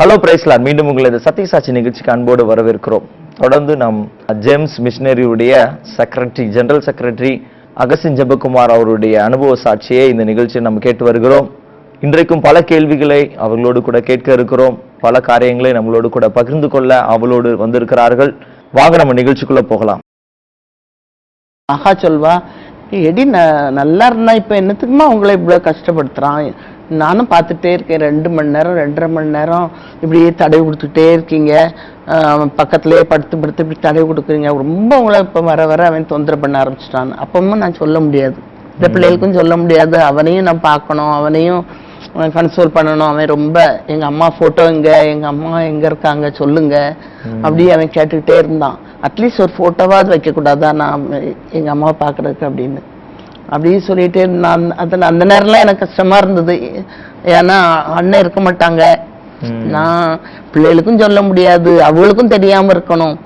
Hello பிரைஸ்லான் மீண்டும் உங்களை இந்த சத்தியசாட்சி நிகழ்ச்சிக்கு அன்போடு வரவேற்கிறோம். தொடர்ந்து நாம் ஜேம்ஸ் மிஷினரியுடைய செக்ரட்டரி ஜெனரல் செக்ரட்டரி அகசின் ஜெபகுமார் அவருடைய அனுபவ சாட்சியை இந்த நிகழ்ச்சியை நம்ம கேட்டு வருகிறோம். இன்றைக்கும் பல கேள்விகளை அவர்களோடு கூட கேட்க இருக்கிறோம். பல காரியங்களை நம்மளோடு கூட பகிர்ந்து கொள்ள அவளோடு வந்திருக்கிறார்கள். வாங்க நம்ம நிகழ்ச்சிக்குள்ள போகலாம். மகா சொல்வா எடி ந நல்லா இருந்தா இப்போ என்னத்துக்குமா உங்களை இவ்வளோ கஷ்டப்படுத்துறான்? நானும் பார்த்துட்டே இருக்கேன். ரெண்டு மணி நேரம் ரெண்டரை மணி நேரம் இப்படியே தடவி கொடுத்துட்டே இருக்கீங்க. பக்கத்துலயே படுத்து படுத்து இப்படி தடவி கொடுக்குறீங்க. ரொம்ப உங்களை இப்போ வர வர அவன் தொந்தரவு பண்ண ஆரம்பிச்சிட்டான். அப்பவும் நான் சொல்ல முடியாது. இந்த பிள்ளைகளுக்கும் சொல்ல முடியாது. அவனையும் நான் பார்க்கணும். அவனையும் கன்சோல் பண்ணணும். அவன் ரொம்ப எங்க அம்மா போட்டோ எங்க எங்க அம்மா எங்க இருக்காங்க சொல்லுங்க. அப்படி அவன் கேட்டுக்கிட்டே இருந்தான். அட்லீஸ்ட் ஒரு போட்டோவாவது வைக்க கூடாதா நான் எங்க அம்மாவை பார்க்கறதுக்கு அப்படின்னு. அப்படியே சொல்லிட்டே இருந்தான் அதில் அந்த நேரம்லாம் எனக்கு கஷ்டமா இருந்தது. ஏன்னா அண்ணன் இருக்க மாட்டாங்க. நான் பிள்ளைகளுக்கும் சொல்ல முடியாது அவளுக்கும் தெரியாம இருக்கணும்.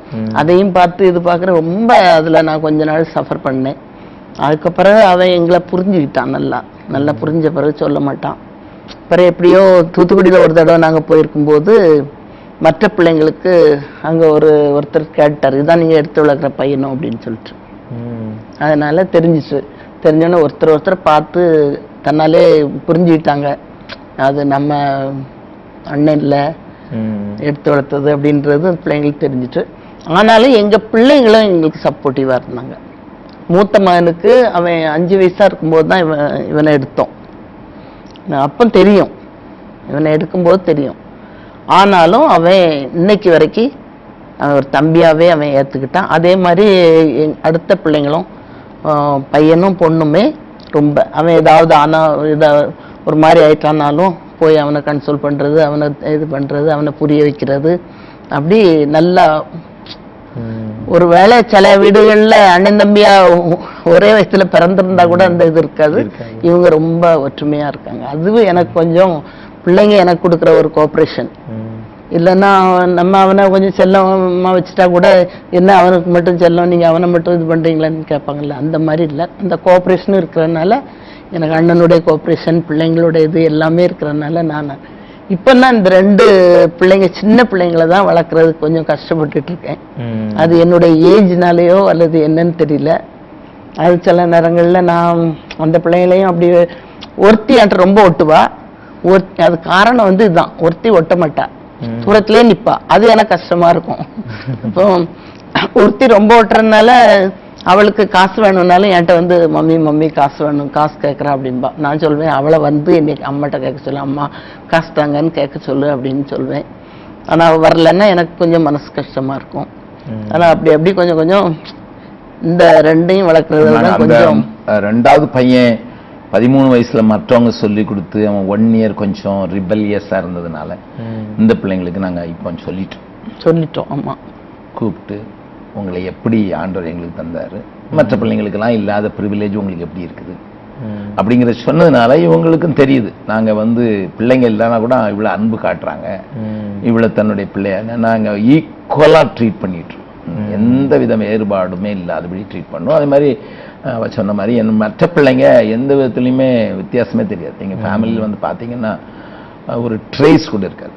அதையும் பார்த்து இது பார்க்குற ரொம்ப அதுல நான் கொஞ்ச நாள் சஃபர் பண்ணேன். அதுக்கப்புறம் அவன் எங்களை புரிஞ்சுக்கிட்டான் நல்லா. நல்லா புரிஞ்ச பிறகு சொல்ல மாட்டான். அப்புறம் எப்படியோ தூத்துக்குடியில ஒரு தடவை நாங்க போயிருக்கும்போது மற்ற பிள்ளைங்களுக்கு அங்க ஒரு ஒருத்தர் கேட்டார் இதான் நீங்க எடுத்து வளர்க்குற பையனும் அப்படின்னு சொல்லிட்டு. அதனால தெரிஞ்சிச்சு. தெரிஞ்சோன்னே ஒருத்தர் ஒருத்தர் பார்த்து தன்னாலே புரிஞ்சுக்கிட்டாங்க. அது நம்ம அண்ணன் இல்லை எடுத்து வளர்த்தது அப்படின்றது பிள்ளைங்களுக்கு தெரிஞ்சிட்டு. ஆனாலும் எங்க பிள்ளைங்களும் எங்களுக்கு சப்போர்ட்டிவா இருந்தாங்க. மூத்த மகனுக்கு அவன் அஞ்சு வயசா இருக்கும்போது தான் இவன் இவனை எடுத்தோம். அப்போ தெரியும். இவனை எடுக்கும்போது தெரியும். ஆனாலும் அவன் இன்னைக்கு வரைக்கும் அவன் ஒரு தம்பியாவே அவன் ஏத்துக்கிட்டான். அதே மாதிரி எங் அடுத்த பிள்ளைங்களும் பையனும் பொண்ணுமே ரொம்ப. அவன் ஏதாவது ஆனா இதை ஒரு மாதிரி ஆயிட்டானாலும் போய் அவனை கன்சோல் பண்றது அவனை இது பண்றது அவனை புரிய வைக்கிறது. அப்படி நல்லா ஒருவேளை சில வீடுகள்ல அண்ணன் தம்பியா ஒரே வயசுல பிறந்திருந்தா கூட அந்த இது இருக்காது. இருக்காது. இவங்க ரொம்ப ஒற்றுமையா இருக்காங்க. அதுவும் எனக்கு கொஞ்சம் பிள்ளைங்க எனக்கு கொடுக்குற ஒரு கோஆப்ரேஷன் இல்லைன்னா நம்ம அவனை கொஞ்சம் செல்லமா வச்சுட்டா கூட என்ன அவனுக்கு மட்டும் செல்லம் நீங்க அவனை மட்டும் இது பண்றீங்களான்னு கேட்பாங்கல்ல. அந்த மாதிரி இல்லை. அந்த கோஆப்ரேஷனும் இருக்கிறதுனால எனக்கு அண்ணனுடைய கோஆப்ரேஷன் பிள்ளைங்களோட இது எல்லாமே இருக்கிறதுனால நான். இப்போ நான் இந்த ரெண்டு பிள்ளைங்க சின்ன பிள்ளைங்களை தான் வளர்க்குறதுக்கு கொஞ்சம் கஷ்டப்பட்டுட்டு இருக்கேன். அது என்னுடைய ஏஜ்னாலேயோ அல்லது என்னன்னு தெரியல. அது சில நேரங்கள்ல நான் அந்த பிள்ளைங்களையும் அப்படி ஒருத்தி என்கிட்ட ரொம்ப ஒட்டுவா. ஒருத்தி அது காரணம் வந்து இதுதான். ஒருத்தி ஒட்ட மாட்டா தூரத்திலே நிப்பா. அது எனக்கு கஷ்டமா இருக்கும். இப்போ ஒருத்தி ரொம்ப ஒட்டுறதுனால அவளுக்கு காசு வேணும்னாலும் என்கிட்ட வந்து மம்மி மம்மி காசு வேணும் காசு கேட்குறா அப்படின்பா நான் சொல்வேன் அவளை வந்து இன்னைக்கு அம்மாட்ட கேட்க சொல்லு. அம்மா காசு தாங்கன்னு கேட்க சொல்லு அப்படின்னு சொல்வேன். ஆனா அவ வரலன்னா எனக்கு கொஞ்சம் மனசு கஷ்டமா இருக்கும். ஆனா அப்படி அப்படி கொஞ்சம் கொஞ்சம் இந்த ரெண்டையும் வளர்க்கறது கொஞ்சம் ரெண்டாவது பையன் பதிமூணு வயசுல மற்றவங்க சொல்லி கொடுத்து அவன் ஒன் இயர் கொஞ்சம் ரிபல்லியஸா இருந்ததுனால இந்த பிள்ளைங்களுக்கு நாங்க இப்போ சொல்லிட்டோம். சொல்லிட்டோம் ஆமா. கூப்பிட்டு உங்களை எப்படி ஆண்டவர் எங்களுக்கு தந்தாரு? மற்ற பிள்ளைங்களுக்கெல்லாம் இல்லாத ப்ரிவிலேஜ் உங்களுக்கு எப்படி இருக்குது? அப்படிங்கிறத சொன்னதுனால இவங்களுக்கும் தெரியுது. நாங்க வந்து பிள்ளைங்க இல்லைன்னா கூட இவ்வளவு அன்பு காட்டுறாங்க. இவ்வளவு தன்னுடைய பிள்ளைய நாங்க ஈக்குவலா ட்ரீட் பண்ணிட்டு. எந்த வித வேறுபாடுமே இல்லாதபடி ட்ரீட் பண்ணோம். அதே மாதிரி சொன்ன மாதிரி என் மற்ற பிள்ளைங்க எந்த விதத்துலையுமே வித்தியாசமே தெரியாது. எங்க ஃபேமிலியில் வந்து பார்த்தீங்கன்னா ஒரு ட்ரேஸ் கூட இருக்காது.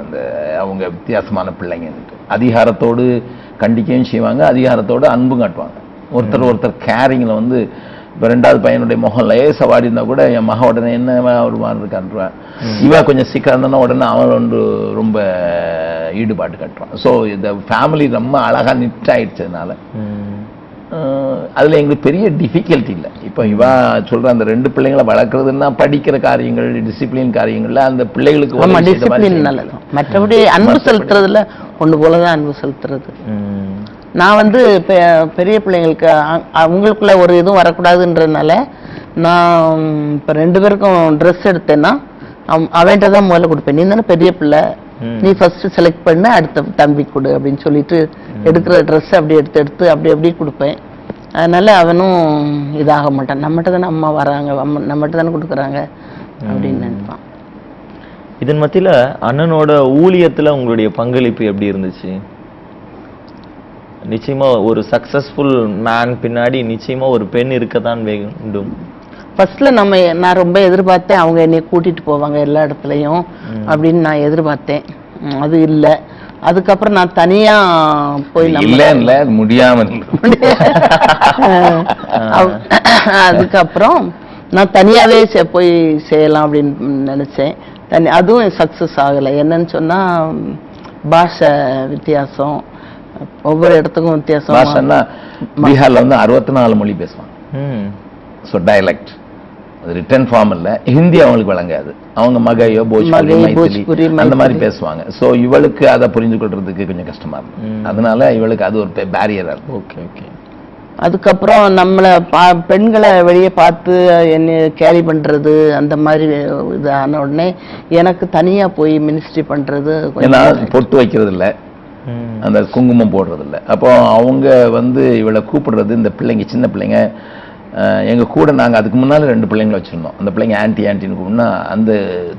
அந்த அவங்க வித்தியாசமான பிள்ளைங்கன்ட்டு அதிகாரத்தோடு கண்டிக்கவும் செய்வாங்க அதிகாரத்தோடு அன்பும் காட்டுவாங்க. ஒருத்தர் ஒருத்தர் கேரிங்கில் வந்து இப்போ ரெண்டாவது பையனுடைய முகம் லேசா வாடி இருந்தா கூட என் மக உடனே என்ன ஒரு மாதிரி இருக்கான்றான் இவ கொஞ்சம் சீக்கிரம் இருந்தா உடனே அவன் வந்து ரொம்ப ஈடுபாடு கட்டுறான். ஸோ இந்த ஃபேமிலி ரொம்ப அழகா நிட் ஆயிடுச்சதுனால அதுல எங்களுக்கு பெரிய டிஃபிகல்ட்டி இல்லை. இப்போ இவா சொல்ற அந்த ரெண்டு பிள்ளைங்களை வளர்க்குறதுன்னா படிக்கிற காரியங்கள் டிசிப்ளின் காரியங்கள்ல அந்த பிள்ளைகளுக்கு மற்றபடி அன்பு செலுத்துறதுல ஒண்ணு போலதான் அன்பு செலுத்துறது. நான் வந்து பெ- பெரிய பிள்ளைங்களுக்கு அவங்களுக்குள்ள ஒரு இதுவும் வரக்கூடாதுன்றதுனால நான் இப்போ ரெண்டு பேருக்கும் ட்ரெஸ் எடுத்தேன்னா அவன் அவன்கிட்ட தான் முதல்ல கொடுப்பேன். நீ தானே பெரிய பிள்ளை. நீ ஃபர்ஸ்ட் செலக்ட் பண்ண அடுத்த தம்பி கொடு அப்படின்னு சொல்லிட்டு எடுக்கிற ட்ரெஸ் அப்படி எடுத்து எடுத்து அப்படி அப்படி கொடுப்பேன். அதனால அவனும் இதாக மாட்டான். நம்மகிட்ட தானே அம்மா வராங்க நம்மகிட்ட தானே கொடுக்குறாங்க அப்படின்னு நினைப்பான். இதன் மத்தியில அண்ணனோட ஊழியத்துல உங்களுடைய பங்களிப்பு எப்படி இருந்துச்சு? நிச்சயமா ஒரு சக்சஸ்ஃபுல் மேன் பின்னாடி நிச்சயமா ஒரு பெண் இருக்கத்தான் வேண்டும். ஃபர்ஸ்ட்ல நம்ம நான் ரொம்ப எதிர்பார்த்தேன். அவங்க என்னை கூட்டிட்டு போவாங்க எல்லா இடத்துலையும் அப்படின்னு நான் எதிர்பார்த்தேன். அது இல்ல. அதுக்கப்புறம் நான் தனியா போய் இல்ல முடியாம. இருக்கு. அதுக்கப்புறம் நான் தனியாவே செ- போய் செய்யலாம் அப்படின்னு நினைச்சேன். தனி அதுவும் சக்சஸ் ஆகலை. என்னன்னு சொன்னா பாஷை வித்தியாசம். ஒவ்வொரு இடத்துக்கும் வித்தியாசம் பாஷன்னா பீகார்ல வந்து அறுபத்தி நாலு மொழி பேசுவாங்க. ஸோ டைலக்ட் அது ரிட்டன் ஃபார்ம் இல்ல. ஹிந்தி அவங்களுக்கு வழங்காது. அவங்க மகையோ போஜ்புரி மைத்திலி அந்த மாதிரி. பேசுவாங்க. ஸோ இவளுக்கு அதை புரிஞ்சு கொள்றதுக்கு கொஞ்சம் கஷ்டமா இருக்கும். அதனால இவளுக்கு அது ஒரு பேரியரா இருக்கும். ஓகே ஓகே அதுக்கப்புறம் நம்மளை பா பெண்களை வெளியே பார்த்து என்ன கேரி பண்றது அந்த மாதிரி இது ஆன உடனே எனக்கு தனியா போய் மினிஸ்ட்ரி பண்றது ஏன்னா பொட்டு வைக்கிறது இல்ல அந்த குங்குமம் போடுறது இல்ல அப்போ அவங்க வந்து இவளை கூப்பிடுறது இந்த பிள்ளைங்க சின்ன பிள்ளைங்க அஹ், எங்க கூட நாங்க அதுக்கு முன்னால ரெண்டு பிள்ளைங்களை வச்சிருந்தோம். அந்த பிள்ளைங்க ஆன்டி ஆன்டின்னு கூப்பிடுனா அந்த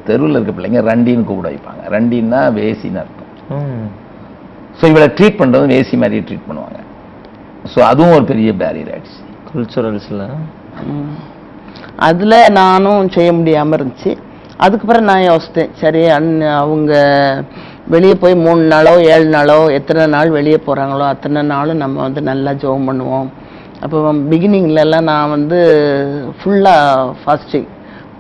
தெருவில் இருக்க பிள்ளைங்க ரண்டின்னு கூப்பிட வைப்பாங்க. ரண்டின்னா வேசின்னு அர்த்தம். ம். ஸோ இவளை ட்ரீட் பண்றது வேசி மாதிரியே ட்ரீட் பண்ணுவாங்க. ஸோ அதுவும் ஒரு பெரிய பேரியர் ஆயிடுச்சு. கல்ச்சுரல்ஸில். அதுல நானும் செய்ய முடியாம இருந்துச்சு. அதுக்கப்புறம் நான் யோசித்தேன் சரி அன் அவங்க வெளியே போய் மூணு நாளோ ஏழு நாளோ எத்தனை நாள் வெளியே போகிறாங்களோ அத்தனை நாளும் நம்ம வந்து நல்லா ஜெபம் பண்ணுவோம். அப்போ பிகினிங்லலாம் நான் வந்து ஃபுல்லாக ஃபாஸ்டிங்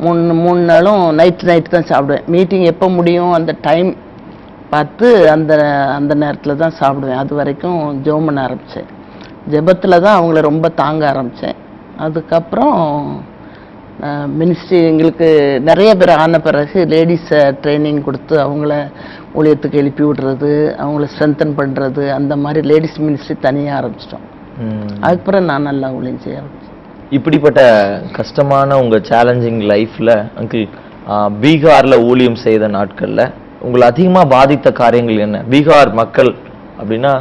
மூணு மூணு நாளும் நைட் நைட் தான் சாப்பிடுவேன். மீட்டிங் எப்போ முடியும் அந்த டைம் பார்த்து அந்த அந்த நேரத்தில் தான் சாப்பிடுவேன். அது வரைக்கும் ஜெபம் பண்ண ஆரம்பித்தேன் ஜெபத்தில் தான் அவங்கள ரொம்ப தாங்க ஆரம்பித்தேன் அதுக்கப்புறம் மினிஸ்ட்ரி எங்களுக்கு நிறைய பேர் ஆன பிறகு லேடிஸை ட்ரைனிங் கொடுத்து அவங்கள ஊழியத்துக்கு எழுப்பி விடுறது அவங்கள ஸ்ட்ரென்தன் பண்ணுறது அந்த மாதிரி லேடிஸ் மினிஸ்ட்ரி தனியாக ஆரம்பிச்சிட்டோம். அதுக்கப்புறம் நான் நல்லா ஊழியம் செய்ய ஆரம்பிச்சேன். இப்படிப்பட்ட கஷ்டமான உங்க சேலஞ்சிங் லைஃப்ல அங்கிள் பீகார்ல ஊழியம் செய்த நாட்கள்ல உங்களை அதிகமா பாதித்த காரியங்கள் என்ன? பீகார் மக்கள் அப்படின்னா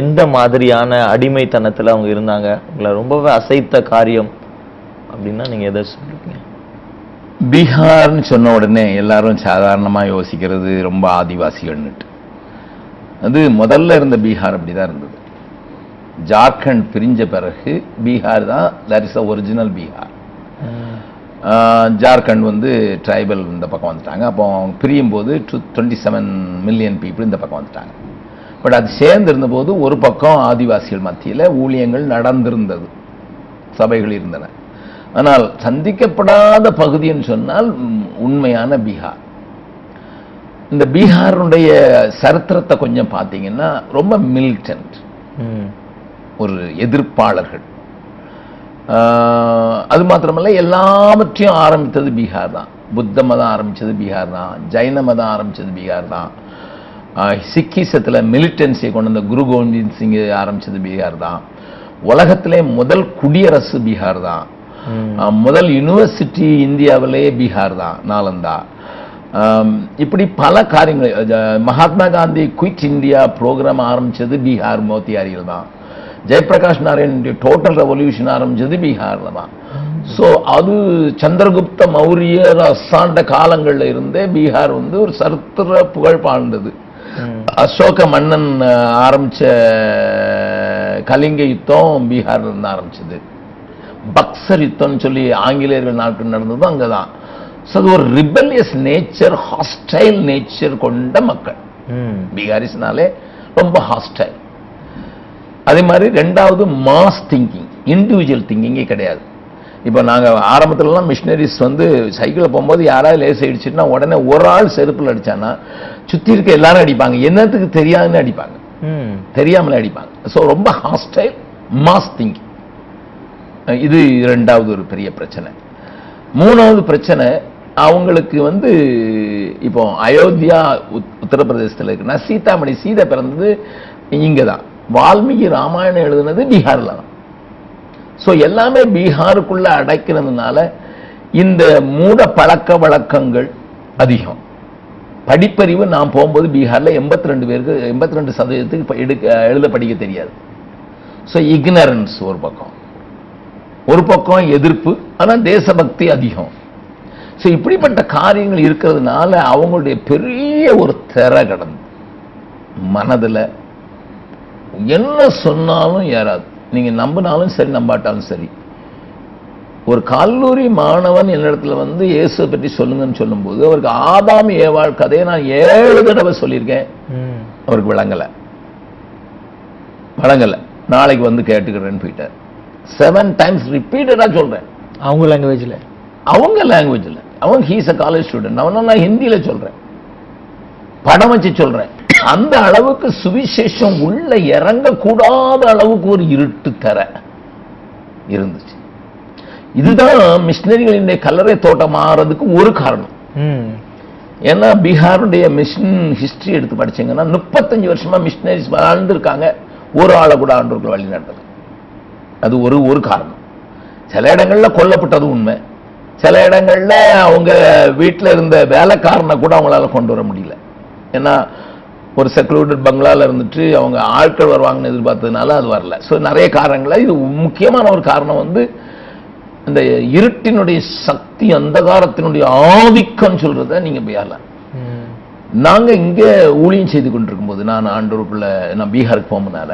எந்த மாதிரியான அடிமைத்தனத்துல அவங்க இருந்தாங்க? உங்களை ரொம்பவே அசைத்த காரியம் அப்படின்னா நீங்க எதை சொல்லுவீங்க பீகார்னு சொன்ன உடனே எல்லாரும் சாதாரணமா யோசிக்கிறது ரொம்ப ஆதிவாசிகள்னுட்டு. அது முதல்ல இருந்த பீகார் அப்படிதான் இருந்தது. ஜார்க்கண்ட் பிரிஞ்ச பிறகு பீகார் தான் that is original Bihar. Jharkhand வந்து ட்ரைபல் இந்த பக்கம் வந்துட்டாங்க. அப்போ அவங்க பிரியும் போது டுவெண்ட்டி செவன் மில்லியன் பீப்புள் இந்த பக்கம் வந்துட்டாங்க. பட் அது சேர்ந்து இருந்தபோது ஒரு பக்கம் ஆதிவாசிகள் மத்தியில் ஊழியங்கள் நடந்திருந்தது. சபைகள் இருந்தன. ஆனால் சந்திக்கப்படாத பகுதின்னு சொன்னால் உண்மையான பீகார். இந்த பீகாருடைய சரித்திரத்தை கொஞ்சம் பார்த்தீங்கன்னா ரொம்ப மிலிட்டன்ட் ம். ஒரு எதிர்ப்பாளர்கள். அது மாத்திரமல்ல எல்லாவற்றையும் ஆரம்பித்தது பீகார் தான். புத்த மதம் ஆரம்பிச்சது பீகார் தான். ஜைன மதம் ஆரம்பிச்சது பீகார் தான். சிக்கிசத்துல மிலிட்டன்சியை கொண்டு வந்த குரு கோவிந்த் சிங் ஆரம்பிச்சது பீகார் தான். உலகத்திலே முதல் குடியரசு பீகார் தான். முதல் யூனிவர்சிட்டி இந்தியாவிலே பீகார் தான் நாலந்தா. இப்படி பல காரியங்கள் Mahatma Gandhi quit India programme ஆரம்பிச்சது பீகார் மோத்தியாரியில் தான். ஜெயபிரகாஷ் நாராயண் டோட்டல் ரெவல்யூஷன் ஆரம்பிச்சது பீகார்ல தான். ஸோ அது சந்திரகுப்த மௌரியர் அசாண்ட காலங்கள்ல இருந்தே பீகார் வந்து ஒரு சரித்திர புகழ் பாழ்ந்தது அசோக மன்னன் அஹ், ஆரம்பிச்ச கலிங்க யுத்தம் பீகார்ல இருந்து ஆரம்பிச்சது. பக்சர் யுத்தம்னு சொல்லி ஆங்கிலேயர்கள் நாட்டில் நடந்ததும் அங்கதான். ஸோ அது ஒரு ரிபல்லியஸ் நேச்சர் ஹாஸ்டைல் நேச்சர் கொண்ட மக்கள். ம். பீகாரிஸ்னாலே ரொம்ப ஹாஸ்டைல். அதே மாதிரி ரெண்டாவது மாஸ் திங்கிங் இண்டிவிஜுவல் திங்கிங்கே கிடையாது. இப்போ நாங்கள் ஆரம்பத்துலலாம் மிஷினரிஸ் வந்து சைக்கிளில் போகும்போது யாராவது லேஸ் அடிச்சுட்டுனா உடனே ஒரு ஆள் செருப்பில் அடிச்சான்னா சுற்றி இருக்க எல்லாரும் அடிப்பாங்க. என்னத்துக்கு தெரியாதுன்னு அடிப்பாங்க. ம். தெரியாமலே அடிப்பாங்க. ஸோ ரொம்ப ஹாஸ்டைல் மாஸ் திங்கிங். இது ரெண்டாவது ஒரு பெரிய பிரச்சனை. மூணாவது பிரச்சனை அவங்களுக்கு வந்து இப்போ அயோத்தியா உத்- உத்தரப்பிரதேசத்தில் இருக்குன்னா சீதாமணி சீதை பிறந்தது இங்கே தான் வால்மீகி ராமாயணம் எழுதுனது பீகாரில் தான். ஸோ எல்லாமே பீகாருக்குள்ளே அடைக்கிறதுனால இந்த மூட பழக்க வழக்கங்கள் அதிகம். படிப்பறிவு நான் போகும்போது பீகார்ல எண்பத்தி ரெண்டு பேருக்கு எண்பத்தி ரெண்டு சதவீதத்துக்கு எடுக்க எழுத படிக்க தெரியாது. ஸோ இக்னரன்ஸ் ஒரு பக்கம். ஒரு பக்கம் எதிர்ப்பு ஆனா தேசபக்தி அதிகம். ஸோ இப்படிப்பட்ட காரியங்கள் இருக்கிறதுனால அவங்களுடைய பெரிய ஒரு திரை கடந்து. மனதுல என்ன சொன்னாலும் ஏறாது. நீங்க நம்பினாலும் சரி நம்பாட்டாலும் சரி. ஒரு கல்லூரி மாணவன் என்னிடத்துல வந்து இயேசுவை பற்றி சொல்லுங்கன்னு சொல்லும்போது அவருக்கு ஆதாம் ஏவாள் கதையை நான் ஏழு தடவை சொல்லியிருக்கேன். அவருக்கு விளங்கல. விளங்கல. நாளைக்கு வந்து கேட்டுக்கிறேன்னு போயிட்டார். செவன் டைம்ஸ் ரிப்பீட்டடா சொல்றேன். அவங்க லாங்குவேஜ்ல அவங்க லாங்குவேஜ்ல அவங்க ஹீஸ் அ காலேஜ் ஸ்டூடெண்ட் அவன நான் ஹிந்தியில சொல்றேன். படம் வச்சு சொல்றேன். அந்த அளவுக்கு சுவிசேஷம் உள்ள இறங்க கூடாத அளவுக்கு ஒரு இருட்டு தர இருந்துச்சு. இதுதான் மிஷினரிகளினுடைய கல்லறை தோட்டம் மாறதுக்கு ஒரு காரணம். ஏன்னா பீகாருடைய மிஷன் ஹிஸ்டரி எடுத்து படிச்சீங்கன்னா முப்பத்தஞ்சு வருஷமா மிஷினரிஸ் வாழ்ந்துருக்காங்க. ஒரு ஆளை கூட ஆண்டோர்கள் வழி நடத்தல. அது ஒரு ஒரு காரணம். சில இடங்கள்ல கொல்லப்பட்டது உண்மை. சில இடங்கள்ல அவங்க வீட்டில் இருந்த வேலைக்காரனை கூட அவங்களால கொண்டு வர முடியல. ஏன்னா ஒரு செக்லூட்டட் பங்களால இருந்துட்டு அவங்க ஆட்கள் வருவாங்கன்னு எதிர்பார்த்ததுனால அது வரல. ஸோ நிறைய காரணங்கள இது முக்கியமான ஒரு காரணம் வந்து இந்த இருட்டினுடைய சக்தி அந்தகாரத்தினுடைய ஆதிக்கம் சொல்றத நீங்க போயலாம் ம். நாங்க இங்க ஊழியம் செய்து கொண்டிருக்கும் போது நான் ஆண்டூருக்குள்ள நான் பீகாருக்கு போகும்போதுனால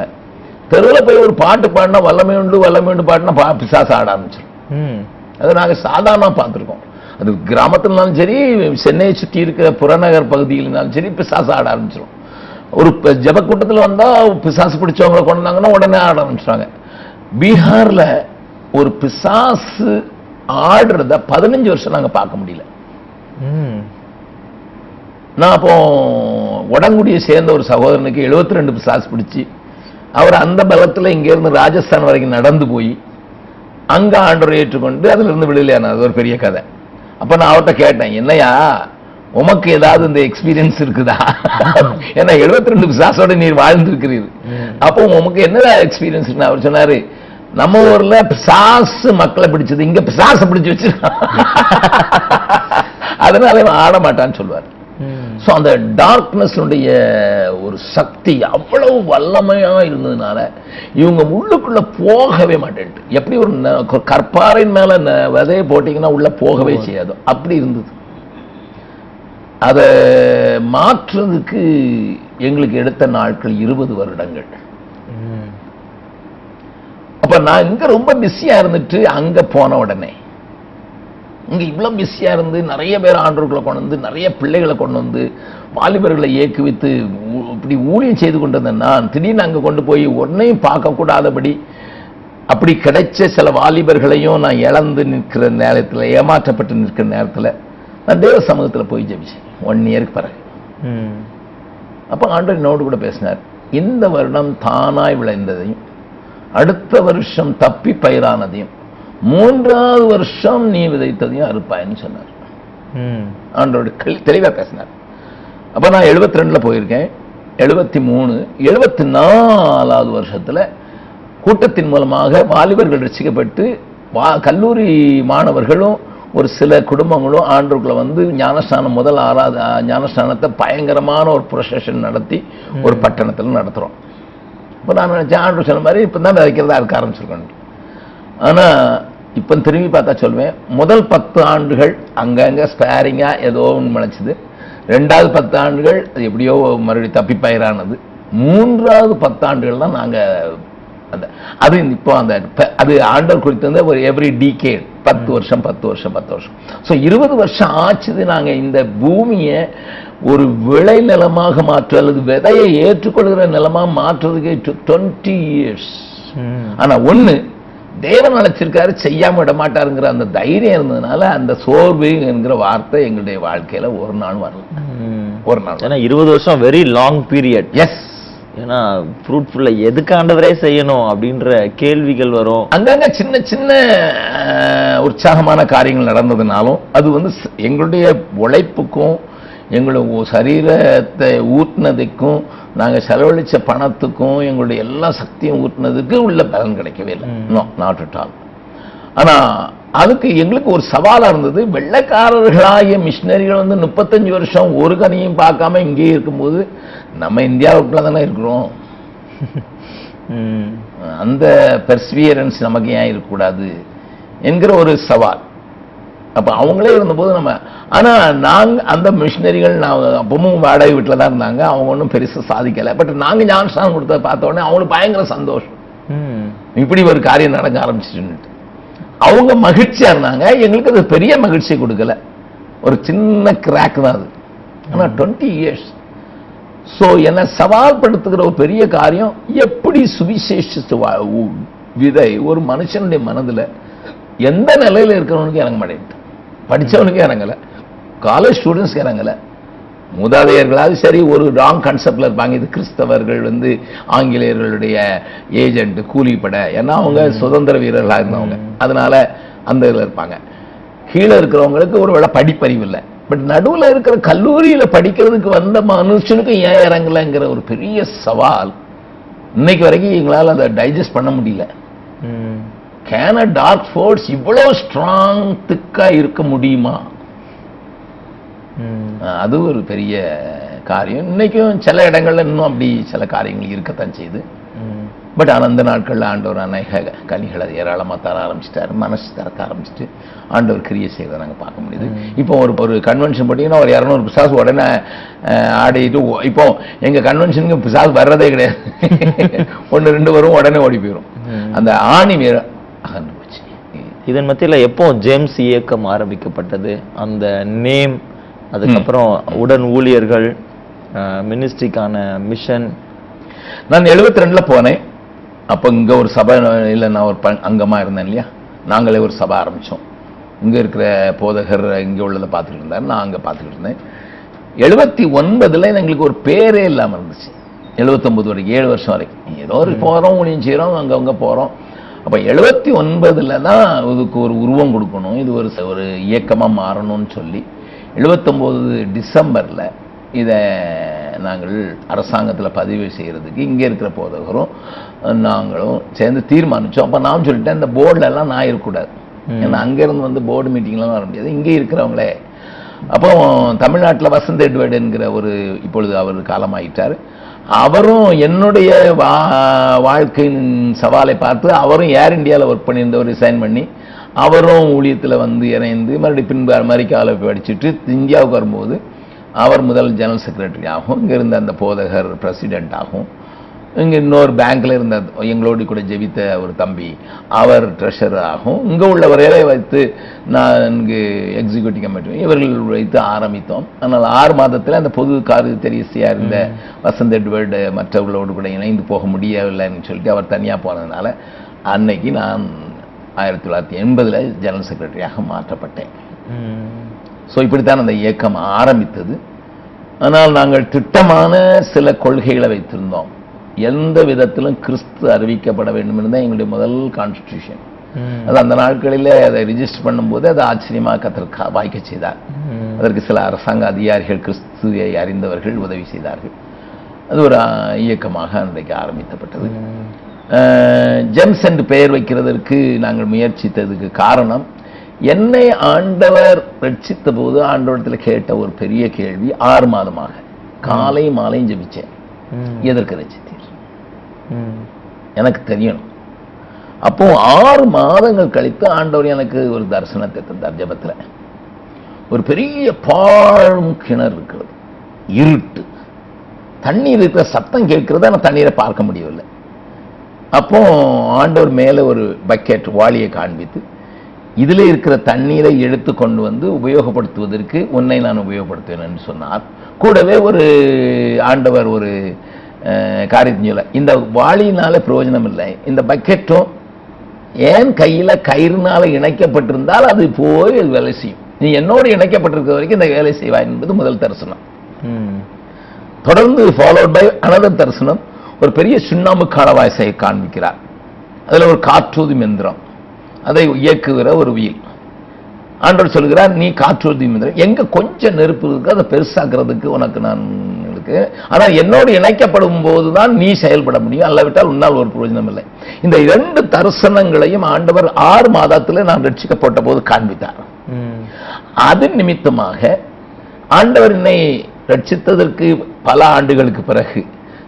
தெருவில் போய் ஒரு பாட்டு பாடினா வல்லமை உண்டு வல்லமை உண்டு பாடினா பா பிசாசு ஆட ஆரம்பிச்சிடும் ம். அது நாங்க சாதாரண பார்த்துருக்கோம். அது கிராமத்துலனாலும் சரி சென்னையை சுற்றி இருக்கிற புறநகர் பகுதியிலனாலும் சரி பிசாசு ஆட ஆரம்பிச்சிடும் ஒரு ஜெப கூட்டத்தில் வந்தா பிசாசு பிடிச்சவங்களை கொண்டு வந்தாங்கன்னா உடனே ஆட ஆரம்பிச்சிடுவாங்க பீகார்ல ஒரு பிசாசு ஆடுறத பதினஞ்சு வருஷம் நாங்க பார்க்க முடியல. நான் அப்போ உடங்குடியை சேர்ந்த ஒரு சகோதரனுக்கு 72 ரெண்டு பிசாசு பிடிச்சி அவர் அந்த பலத்துல இங்க இருந்து ராஜஸ்தான் வரைக்கும் நடந்து போய் அங்க ஆண்டவரை ஏற்றுக்கொண்டு அதுல இருந்து விடுதலையானார். அது ஒரு பெரிய கதை. அப்ப நான் அவர்கிட்ட கேட்டேன் என்னையா உமக்கு ஏதாவது இந்த எக்ஸ்பீரியன்ஸ் இருக்குதா? ஏன்னா 72 ரெண்டு பிசாசோட நீர் வாழ்ந்திருக்கிறீர். அப்போ உமக்கு என்ன எக்ஸ்பீரியன்ஸ் அவர் சொன்னாரு நம்ம ஊர்ல பிசாசு மக்களை பிடிச்சது இங்க பிசாசு பிடிச்சு வச்சு அதனால ஆட மாட்டான்னு சொல்லுவார். ஸோ அந்த டார்க்னஸ்னுடைய ஒரு சக்தி அவ்வளவு வல்லமையா இருந்ததுனால இவங்க உள்ளுக்குள்ள போகவே மாட்டேன்ட்டு. எப்படி ஒரு ந- க- கற்பாறையின் மேல விதைய போட்டீங்கன்னா உள்ள போகவே செய்யாது. அப்படி இருந்தது. அதை மாற்றுறதுக்கு எங்களுக்கு எடுத்த நாட்கள் இருபது வருடங்கள். அப்ப நான் இங்க ரொம்ப பிஸியா இருந்துட்டு அங்க போன உடனே இங்க இவ்வளவு பிஸியா இருந்து நிறைய பேர் ஆண்டோர்களை கொண்டு வந்து நிறைய பிள்ளைகளை கொண்டு வந்து வாலிபர்களை ஏக்குவித்து ஊ- இப்படி ஊழியம் செய்து கொண்டு வந்தேன் நான் திடீர்னு அங்க கொண்டு போய் உடனேயும் பார்க்க கூடாதபடி அப்படி கிடைச்ச சில வாலிபர்களையும் நான் இழந்து நிற்கிற நேரத்துல ஏமாற்றப்பட்டு நிற்கிற நேரத்துல நான் தேவ சமூகத்துல போய் ஜெபிச்சேன். ஒன் இயருக்கு பிறகு. அப்போ ஆண்டவர் என்னோடு கூட பேசினார். இந்த வருடம் தானாய் விளைந்ததையும் அடுத்த வருஷம் தப்பி பயிரானதையும் மூன்றாவது வருஷம் நீ விதைத்ததையும் அறுப்பாயின்னு சொன்னார். ஆண்டோட தெளிவா பேசினார். அப்ப நான் 72 ரெண்டுல போயிருக்கேன். எழுபத்தி மூணு எழுபத்தி நாலாவது வருஷத்துல கூட்டத்தின் மூலமாக வாலிபர்கள் ரசிக்கப்பட்டு வா கல்லூரி மாணவர்களும் ஒரு சில குடும்பங்களும் ஆண்டோருக்குள்ள வந்து ஞானஸ்தானம் முதல் ஆறாவது ஞானஸ்தானத்தை பயங்கரமான ஒரு ப்ரொசஷன் நடத்தி ஒரு பட்டணத்துல நடத்துறோம். இப்போ நான் நினைச்சேன் ஆண்டு சொன்ன மாதிரி இப்போ தான் விதைக்கிறதா இருக்க ஆரம்பிச்சிருக்கோம். ஆனா இப்போ திரும்பி பார்த்தா சொல்வேன். முதல் பத்து ஆண்டுகள் அங்கங்க ஸ்பேரிங்கா ஏதோ ஒன்று முளைச்சுது. ரெண்டாவது பத்து ஆண்டுகள் அது எப்படியோ மறுபடியும் தப்பி பயிரானது. மூன்றாவது பத்தாண்டுகள் தான் நாங்க அந்த அது இப்போ அந்த அது ஆண்டவர் குறித்து வந்து ஒரு எவ்ரி டீகேட் பத்து வருஷம் பத்து வருஷம் பத்து வருஷம். ஸோ இருபது வருஷம் ஆச்சுது நாங்க இந்த பூமியை ஒரு விளை நிலமாக மாற்று அல்லது விதையை ஏற்றுக்கொள்கிற நிலமா மாற்றுறதுக்கு டுவெண்ட்டி இயர்ஸ் ம். ஆனா ஒண்ணு தேவன் அழைச்சிருக்காரு செய்யாம விட மாட்டாருங்கிற அந்த தைரியம் இருந்ததுனால அந்த சோர்வு என்கிற வார்த்தை எங்களுடைய வாழ்க்கையில ஒரு நாள் வரல. ஒரு நாள். ஏன்னா இருபது வருஷம் வெரி லாங் பீரியட் எஸ் ஏன்னா ஃப்ரூட்ஃபுல்லா எதுக்கு ஆண்டவரே செய்யணும் அப்படின்ற கேள்விகள் வரும். அங்கங்க சின்ன சின்ன உற்சாகமான காரியங்கள் நடந்ததுனாலும் அது வந்து எங்களுடைய உழைப்புக்கும் எங்களுடைய சரீரத்தை ஊட்டினதுக்கும் நாங்க செலவழிச்ச பணத்துக்கும் எங்களுடைய எல்லா சக்தியும் ஊட்டினதுக்கு உள்ள பலன் கிடைக்கவே இல்லை. நோ நாட் அட் ஆல் ஆனா அதுக்கு எங்களுக்கு ஒரு சவாலா இருந்தது. வெள்ளைக்காரர்களாகிய மிஷினரிகள் வந்து முப்பத்தஞ்சு வருஷம் ஒரு கனியும் பார்க்காம இங்கேயே இருக்கும்போது நம்ம இந்தியாவுக்குள்ள தானே இருக்கிறோம். அந்த பெர்ஸ்வியரன்ஸ் நமக்கு ஏன் இருக்கக்கூடாது? என்கிற ஒரு சவால். அப்ப அவங்களே இருந்தபோது நம்ம ஆனா நாங்க அந்த மிஷினரிகள் நான் அப்பவும் வாடகை வீட்டில் தான் இருந்தாங்க. அவங்க ஒன்றும் பெருசா சாதிக்கல. பட் நாங்க ஞானஸ்தானம் கொடுத்தத பார்த்த உடனே அவங்களுக்கு பயங்கர சந்தோஷம். ம். இப்படி ஒரு காரியம் நடக்க ஆரம்பிச்சிட்டு அவங்க மகிழ்ச்சியா இருந்தாங்க. எங்களுக்கு அது பெரிய மகிழ்ச்சி கொடுக்கல. ஒரு சின்ன கிராக் தான் அது. ஆனா டுவெண்ட்டி இயர்ஸ் சோ என்ன சவால் படுத்துகிற ஒரு பெரிய காரியம் எப்படி சுவிசேஷ விதை ஒரு மனுஷனுடைய மனதுல எந்த நிலையில இருக்கிறவனுக்கு இறங்க மாட்டேங்குது படிச்சவனுக்கு இறங்கல. காலேஜ் ஸ்டூடெண்ட்ஸ்க்கு இறங்கல. மூதாதையர்களாவது சரி ஒரு ராங் கான்செப்ட்ல இருப்பாங்க. இது கிறிஸ்தவர்கள் வந்து ஆங்கிலேயர்களுடைய ஏஜென்ட் கூலிப்படை. ஏன்னா அவங்க சுதந்திர வீரர்களாக இருந்தவங்க. அதனால அந்த இதுல இருப்பாங்க. கீழே இருக்கிறவங்களுக்கு ஒரு வேளை படிப்பறிவு இல்லை. பட் நடுவுல இருக்கிற கல்லூரியில படிக்கிறதுக்கு வந்த மனுஷனுக்கு ஏன் இறங்கலைங்கிற ஒரு பெரிய சவால். இன்னைக்கு வரைக்கும் எங்களால் அதை டைஜஸ்ட் பண்ண முடியல. கேன் அ டார்க் ஃபோர்ஸ் இவ்வளவு ஸ்ட்ராங் திக்கா இருக்க முடியுமா? அது ஒரு பெரிய காரியம். இன்னைக்கும் சில இடங்கள்ல இன்னும் அப்படி சில காரியங்கள் இருக்கத்தான் செய்யுது. பட் ஆனால் அந்த நாட்களில் ஆண்டவர் அநேக கனிகளை ஏராளமாக தர ஆரம்பிச்சிட்டாரு மனசு திறக்க ஆரம்பிச்சிட்டு ஆண்டவர் கிரியை செய்வதை நாங்கள் பார்க்க முடியுது. இப்போ ஒரு ஒரு கன்வென்ஷன் பார்த்தீங்கன்னா ஒரு இரநூறு பிசாசு உடனே ஆடிட்டு இப்போ எங்கள் கன்வென்ஷனுக்கு பிசாசு வர்றதே கிடையாது. ஒன்று ரெண்டு வரும் உடனே ஓடி போயிடும் அந்த ஆணி இதன் மத்தியில எப்போ ஜேம்ஸ் இயக்கம் ஆரம்பிக்கப்பட்டது? அந்த நேம் அதுக்கப்புறம் உடன் ஊழியர்கள் மினிஸ்ட்ரிக்கான மிஷன். நான் 72 ரெண்டுல போனேன். அப்போ இங்க ஒரு சபை இல்லை நான் ஒரு ப- அங்கமா இருந்தேன் இல்லையா? நாங்களே ஒரு சபை ஆரம்பிச்சோம். இங்க இருக்கிற போதகர் இங்க உள்ளதை பார்த்துட்டு இருந்தார். நான் அங்க பார்த்துட்டு இருந்தேன். எழுபத்தி ஒன்பதுல எங்களுக்கு ஒரு பேரே இல்லாம இருந்துச்சு. 79 வரைக்கும் ஏழு வருஷம் வரைக்கும். ஏதோ ஒரு போறோம் ஊழியம் செய்றோம் அங்க அங்க போறோம். அப்ப எழுபத்தி ஒன்பதுல தான் இதுக்கு ஒரு உருவம் கொடுக்கணும். இது ஒரு ஒரு இயக்கமா மாறணும்னு சொல்லி. 79 டிசம்பர்ல இதை நாங்கள் அரசாங்கத்துல பதிவு செய்யறதுக்கு இங்க இருக்கிற போதகரும் நாங்களும் சேர்ந்து தீர்மானிச்சோம். அப்ப நான் சொல்லிட்டேன் இந்த போர்டுல எல்லாம் நான் இருக்கக்கூடாது. ஏன்னா அங்க இருந்து வந்து போர்டு மீட்டிங்லாம் வர முடியாது. இங்கே இருக்கிறவங்களே. அப்போ தமிழ்நாட்டுல வசந்த் எட்வர்டு என்கிற ஒரு இப்பொழுது அவர் காலமாயிட்டார். அவரும் என்னுடைய வா- வாழ்க்கையின் சவாலை பார்த்து அவரும் ஏர் இந்தியாவில் ஒர்க் பண்ணியிருந்தவர் ரிசைன் பண்ணி அவரும் ஊழியத்தில் வந்து இணைந்து மறுபடியும் பின்பு அமெரிக்காவில் படிச்சுட்டு இந்தியாவுக்கு வரும்போது அவர் முதல் ஜெனரல் செக்ரட்டரி ஆகும். இங்க இருந்த அந்த போதகர் பிரசிடெண்ட் ஆகும். இங்க இன்னொரு பேங்க்ல இருந்த எங்களோடு கூட ஜெபித்த ஒரு தம்பி அவர் ட்ரெஷரர் ஆகும். இங்க உள்ளவரையே வைத்து நான் இங்கு எக்ஸிக்யூட்டிவ் கமிட்டி இவர்கள் வைத்து ஆரம்பித்தோம். ஆனால் ஆறு மாதத்துல அந்த பொது காரு தெரியசியா இருந்த வசந்த் எட்வர்டு மற்றவர்களோடு கூட இணைந்து போக முடியவில்லைன்னு சொல்லிட்டு அவர் தனியா போனதுனால அன்னைக்கு நான் ஆயிரத்தி தொள்ளாயிரத்தி எண்பதுல ஜெனரல் செக்ரட்டரியாக மாற்றப்பட்டேன். ஸோ இப்படித்தான் அந்த இயக்கம் ஆரம்பித்தது. ஆனால் நாங்கள் திட்டமான சில கொள்கைகளை வைத்திருந்தோம். எந்த விதத்திலும் கிறிஸ்து அறிவிக்கப்பட வேண்டும் என்று தான் எங்களுடைய முதல் கான்ஸ்டிடியூஷன் அது அந்த நாட்களில் அதை ரிஜிஸ்டர் பண்ணும்போது அது ஆச்சரியமாக கத்திர வாய்க்க செய்தார். அதற்கு சில அரசாங்க அதிகாரிகள் கிறிஸ்துவை அறிந்தவர்கள் உதவி செய்தார்கள். அது ஒரு இயக்கமாக அன்றைக்கு ஆரம்பிக்கப்பட்டது ஜெம்ஸ் என்று பெயர் வைக்கிறதற்கு நாங்கள் முயற்சித்ததுக்கு காரணம் என்னை ஆண்டவர் ரட்சித்த போது ஆண்டவரத்தில் கேட்ட ஒரு பெரிய கேள்வி ஆறு மாதமாக. காலை மாலையும் ஜெபிச்சேன். எதற்கு ரட்சித்தீர் எனக்கு தெரியணும். அப்போ ஆறு மாதங்கள் கழித்து ஆண்டவர் எனக்கு ஒரு தரிசனத்தை தந்தார் ஜெபத்துல. ஒரு பெரிய பாழும் கிணறு இருக்கிறது. இருட்டு. தண்ணீர் இருக்கிற சத்தம் கேட்கிறது ஆனால் தண்ணீரை பார்க்க முடியவில்லை. அப்போ ஆண்டவர் மேலே ஒரு பக்கெட் வாளியை காண்பித்து இதில் இருக்கிற தண்ணீரை எடுத்து கொண்டு வந்து உபயோகப்படுத்துவதற்கு உன்னை நான் உபயோகப்படுத்துவேன் என்று சொன்னார். கூடவே ஒரு ஆண்டவர் ஒரு காரியத்தையும் சொல்ல இந்த வாளியினால பிரயோஜனம் இல்லை. இந்த பக்கெட்டும் ஏன் கையில கயிறுனால இணைக்கப்பட்டிருந்தால் அது போய் வேலை செய்யும். நீ என்னோடு இணைக்கப்பட்டிருக்கிற வரைக்கும் இந்த வேலை செய்வாய் என்பது முதல் தரிசனம். தொடர்ந்து ஃபாலோட் பை அனதர் தரிசனம் ஒரு பெரிய சுண்ணாம்பு காலவாய்ஸை காண்பிக்கிறார். அதுல ஒரு காற்றூதி மெந்திரம். அதை இயக்குகிற ஒரு வீல். ஆண்டவர் சொல்கிறார் நீ காற்றுறுதி மெந்திரம் எங்க கொஞ்சம் நெருப்பு இருக்கு அதை பெருசாக்குறதுக்கு உனக்கு நான் இருக்கு. ஆனால் என்னோடு இணைக்கப்படும் போது தான் நீ செயல்பட முடியும். அல்லாவிட்டால் உன்னால் ஒரு பிரயோஜனம் இல்லை. இந்த இரண்டு தரிசனங்களையும் ஆண்டவர் ஆறு மாதத்தில் நான் ரட்சிக்கப்பட்ட போது காண்பித்தார். அது நிமித்தமாக ஆண்டவர் என்னை ரட்சித்ததற்கு பல ஆண்டுகளுக்கு பிறகு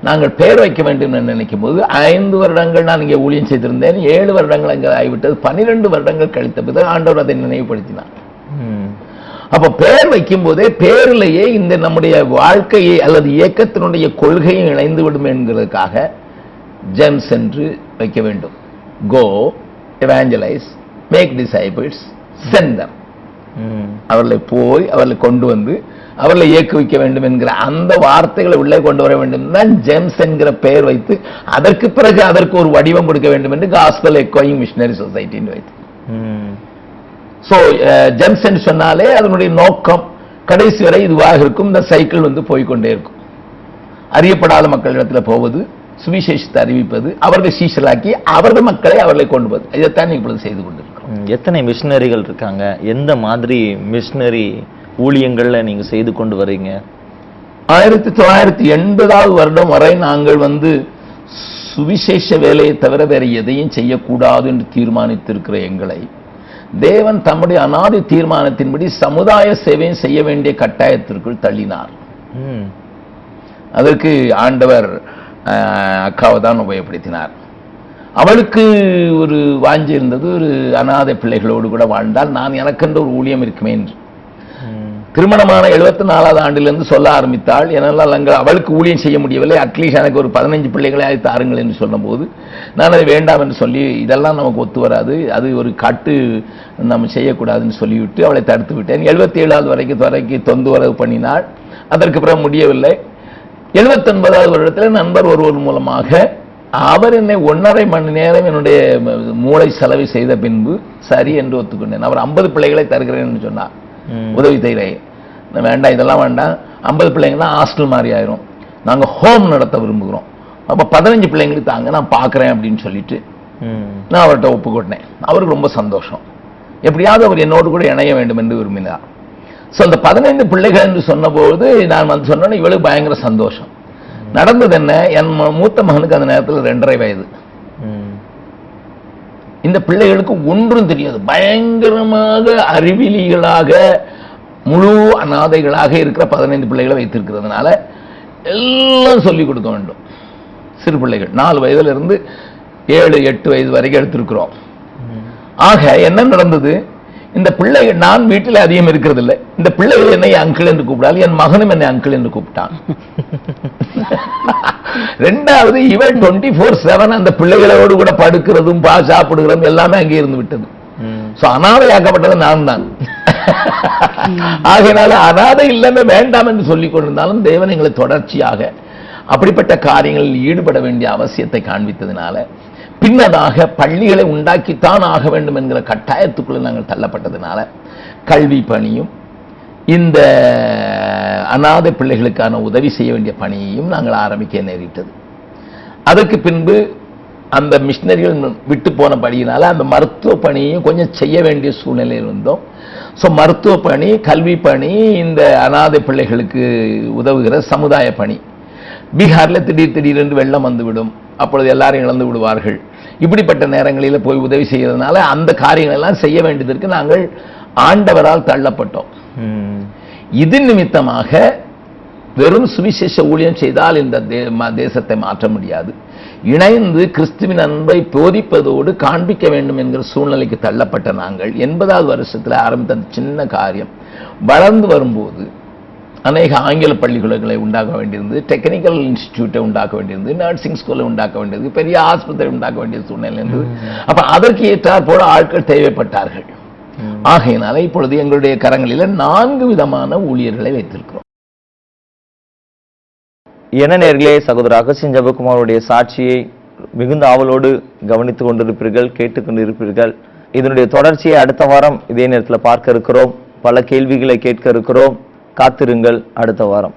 நாங்கள் பெயர் வைக்க வேண்டும் என்று நினைக்கும் போது ஐந்து வருடங்கள் நான் இங்கே ஊழியம் செய்திருந்தேன் ஏழு வருடங்கள் அங்கே ஆகிவிட்டது பன்னிரெண்டு வருடங்கள் கழித்த பிறகு ஆண்டவர் அதை நினைவுபடுத்தினார். அப்ப பெயர் வைக்கும் போதே பேரிலேயே இந்த நம்முடைய வாழ்க்கையை அல்லது இயக்கத்தினுடைய கொள்கையும் இணைந்து விடும் என்கிறதுக்காக ஜெம்ஸ் என்று வைக்க வேண்டும். கோ எவாஞ்சலைஸ் மேக் டிசைபிள்ஸ் சென்டம் ம். அவர்களை போய் அவர்களை கொண்டு வந்து அவர்களை இயக்குவிக்க வேண்டும் என்கிற அந்த வார்த்தைகளை உள்ளே கொண்டு வர வேண்டும் தான் ஜெம்ஸ் என்கிற பெயர் வைத்து அதற்கு பிறகு அதற்கு ஒரு வடிவம் கொடுக்க வேண்டும் என்று காஸ்பல் எக்கோயிங் மிஷனரி சொசைட்டின்னு வைத்து. ஸோ ஜெம்ஸ் என்று சொன்னாலே அதனுடைய நோக்கம் கடைசி வரை இதுவாக இருக்கும். இந்த சைக்கிள் வந்து போய்க்கொண்டே இருக்கும். அறியப்படாத மக்களிடத்தில் போவது சுவிசேஷத்தை அறிவிப்பது அவர்களை சீசலாக்கி அவர்கள் மக்களை அவர்களை கொண்டு போவது. இதைத்தான் இப்பொழுது செய்து கொண்டிருக்கிறோம். எத்தனை மிஷினரிகள் இருக்காங்க? எந்த மாதிரி மிஷினரி ஊழியங்கள்ல நீங்க செய்து கொண்டு வர்றீங்க ஆயிரத்தி தொள்ளாயிரத்தி எண்பதாவது வருடம் வரை நாங்கள் வந்து சுவிசேஷ வேலையை தவிர வேற எதையும் செய்யக்கூடாது என்று தீர்மானித்திருக்கிற எங்களை தேவன் தம்முடைய அனாதி தீர்மானத்தின்படி சமுதாய சேவையும் செய்ய வேண்டிய கட்டாயத்திற்குள் தள்ளினார் ம். அதற்கு ஆண்டவர் அக்காவை தான் உபயோகப்படுத்தினார் அவளுக்கு ஒரு வாஞ்சி இருந்தது ஒரு அனாதை பிள்ளைகளோடு கூட வாழ்ந்தால் நான் எனக்கென்ற ஒரு ஊழியம் இருக்குமே என்று. திருமணமான எழுபத்தி நாலாவது ஆண்டிலிருந்து சொல்ல ஆரம்பித்தாள் என்னால் அங்கே அவளுக்கு ஊழியம் செய்ய முடியவில்லை அட்லீஸ்ட் எனக்கு ஒரு பதினஞ்சு பிள்ளைகளாக தாருங்கள் என்று சொன்னபோது நான் அதை வேண்டாம் என்று சொல்லி இதெல்லாம் நமக்கு ஒத்து வராது அது ஒரு காட்டு நம்ம செய்யக்கூடாதுன்னு சொல்லிவிட்டு அவளை தடுத்து விட்டேன். எழுபத்தி ஏழாவது வரைக்கும் வரைக்கும் தொந்து வரவு பண்ணினாள். அதற்கு பிறகு முடியவில்லை. எழுபத்தொன்பதாவது வருடத்தில் நண்பர் ஒருவர் மூலமாக அவர் என்னை ஒன்றரை மணி நேரம் என்னுடைய மூளை செலவு செய்த பின்பு சரி என்று ஒத்துக்கொண்டேன். அவர் ஐம்பது பிள்ளைகளை தருகிறேன் என்று சொன்னார். உதவி செய்கிறேன் நான் வேண்டாம் இதெல்லாம் வேண்டாம். ஐம்பது பிள்ளைங்கன்னா ஹாஸ்டல் மாதிரி ஆயிரும். நாங்கள் ஹோம் நடத்த விரும்புகிறோம். அப்போ பதினஞ்சு பிள்ளைங்களுக்கு தாங்க நான் பார்க்குறேன் அப்படின்னு சொல்லிட்டு. நான் அவர்கிட்ட ஒப்புக்கொண்டேன். அவருக்கு ரொம்ப சந்தோஷம். எப்படியாவது அவர் என்னோடு கூட இணைய வேண்டும் என்று விரும்பினார். ஸோ அந்த பதினைந்து பிள்ளைகள் என்று சொன்னபோது நான் வந்து சொன்னேன் இவளுக்கு பயங்கர சந்தோஷம். நடந்தது என்ன? என் மூத்த மகனுக்கு அந்த நேரத்தில் ரெண்டரை வயது. இந்த பிள்ளைகளுக்கு ஒன்றும் தெரியாது. பயங்கரமாக அறிவிலிகளாக முழு அநாதைகளாக இருக்கிற பதினைந்து பிள்ளைகளை வைத்திருக்கிறதுனால எல்லாம் சொல்லிக் கொடுக்க வேண்டும். சிறு பிள்ளைகள் நாலு வயதுல இருந்து ஏழு எட்டு வயது வரைக்கும் எடுத்திருக்கிறோம். ஆக என்ன நடந்தது? இந்த பிள்ளைகள் நான் வீட்டில் அதிகம் இருக்கிறது இல்லை இந்த பிள்ளைகள் என்னை அங்கிள் என்று கூப்பிடால் என் மகனும் என்னை அங்கிள் என்று கூப்பிட்டான். ரெண்டாவது இவன் டுவெண்ட்டி ஃபோர் செவன் அந்த பிள்ளைகளோடு கூட படுக்கிறதும் பா சாப்பிடுகிறதும் எல்லாமே அங்கே இருந்து விட்டது. சோ அனாதையாக்கப்பட்டது நான் தான் ஆகையினால அனாதை இல்லாம வேண்டாம் என்று சொல்லிக் கொண்டிருந்தாலும் தேவன் எங்களை தொடர்ச்சியாக அப்படிப்பட்ட காரியங்களில் ஈடுபட வேண்டிய அவசியத்தை காண்பித்ததினால பின்னதாக பள்ளிகளை உண்டாக்கித்தான் ஆக வேண்டும் என்கிற கட்டாயத்துக்குள்ள நாங்கள் தள்ளப்பட்டதுனால கல்வி பணியும் இந்த அனாதை பிள்ளைகளுக்கான உதவி செய்ய வேண்டிய பணியையும் நாங்கள் ஆரம்பிக்க நேரிட்டது. அதற்கு பின்பு அந்த மிஷினரிகள் விட்டு போன போனபடியினால அந்த மருத்துவ பணியையும் கொஞ்சம் செய்ய வேண்டிய சூழ்நிலையில் இருந்தோம். ஸோ மருத்துவ பணி கல்வி பணி இந்த அனாதை பிள்ளைகளுக்கு உதவுகிற சமுதாய பணி. பீகார்ல திடீர் திடீரென்று வெள்ளம் வந்துவிடும். அப்பொழுது எல்லாரும் இழந்து விடுவார்கள். இப்படிப்பட்ட நேரங்களில் போய் உதவி செய்யறதுனால அந்த காரியங்கள் எல்லாம் செய்ய வேண்டியதற்கு நாங்கள் ஆண்டவரால் தள்ளப்பட்டோம். இது நிமித்தமாக வெறும் சுவிசேஷ ஊழியம் செய்தால் இந்த தேசத்தை மாற்ற முடியாது. இணைந்து கிறிஸ்துவின் அன்பை போதிப்பதோடு காண்பிக்க வேண்டும் என்கிற சூழ்நிலைக்கு தள்ளப்பட்ட நாங்கள். எண்பதாவது வருஷத்தில் ஆரம்பித்த சின்ன காரியம். வளர்ந்து வரும்போது அநேக ஆங்கில பள்ளிக்கூடங்களை உண்டாக்க வேண்டியிருந்தது டெக்னிக்கல் இன்ஸ்டிடியூட்டை உண்டாக்க வேண்டியிருந்தது நர்சிங் ஸ்கூலை உண்டாக்க வேண்டியது பெரிய ஆஸ்பத்திரி உண்டாக்க வேண்டிய சூழ்நிலை இருந்தது. அப்ப அதற்கு ஏற்றாற் போல ஆட்கள் தேவைப்பட்டார்கள். ஆகையினால இப்பொழுது எங்களுடைய கரங்களில நான்கு விதமான ஊழியர்களை வைத்திருக்கிறோம். என்ன நேர்களே சகோதரர் அகசின் ஜபகுமாருடைய சாட்சியை மிகுந்த ஆவலோடு கவனித்துக் கொண்டிருப்பீர்கள் கேட்டுக்கொண்டிருப்பீர்கள் இதனுடைய தொடர்ச்சியை அடுத்த வாரம் இதே நேரத்தில் பார்க்க இருக்கிறோம். பல கேள்விகளை கேட்க இருக்கிறோம். காத்திருங்கள் அடுத்த வாரம்.